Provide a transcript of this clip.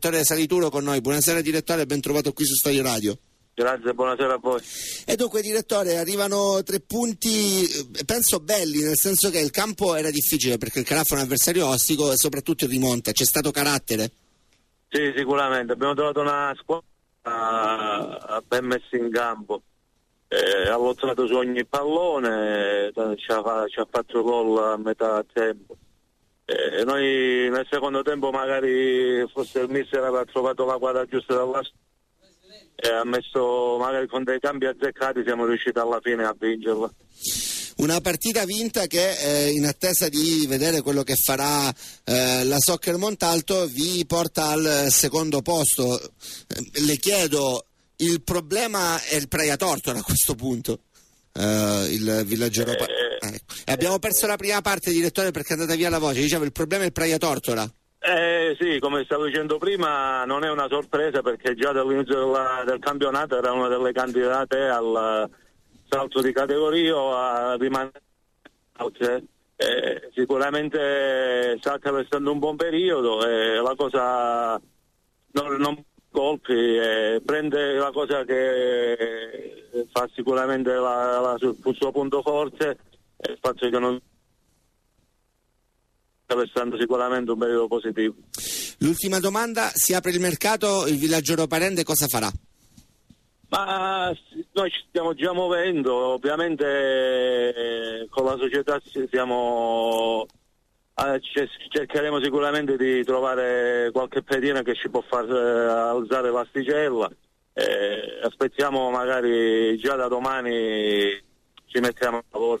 Direttore Salituro con noi. Buonasera direttore, ben trovato qui su Storia Radio. Grazie, buonasera a voi. E dunque direttore, arrivano tre punti, eh, penso belli, nel senso che il campo era difficile perché il Carafa è un avversario ostico e soprattutto in rimonta. C'è stato carattere? Sì, sicuramente. Abbiamo trovato una squadra ben messa in campo. Eh, ha lottato su ogni pallone, eh, ci ha, ci ha fatto gol a metà tempo. Eh, noi nel secondo tempo magari forse il mister aveva trovato la quadra giusta dalla e ha messo magari con dei cambi azzeccati siamo riusciti alla fine a vincerla. Una partita vinta che eh, in attesa di vedere quello che farà eh, la Soccer Montalto vi porta al secondo posto. Eh, le chiedo, il problema è il Praia Tortora a questo punto? Uh, il villaggio Europa. Eh, ecco. Abbiamo perso la prima parte, direttore, perché è andata via la voce. Dicevo, il problema è il Praia Tortora. Eh sì, come stavo dicendo prima, non è una sorpresa perché già dall'inizio della, del campionato era una delle candidate al salto di categoria o a rimanere eh, sicuramente sta attraversando un buon periodo e la cosa non, non colpi, eh, prende la cosa che fa sicuramente la, la, sul suo punto forte il fatto che non attraversando sicuramente un periodo positivo. L'ultima domanda, si apre il mercato, il villaggio Roparende cosa farà? Ma noi ci stiamo già muovendo, ovviamente eh, con la società siamo, eh, cercheremo sicuramente di trovare qualche pedina che ci può far eh, alzare l'asticella. Eh, aspettiamo magari già da domani ci mettiamo a lavoro.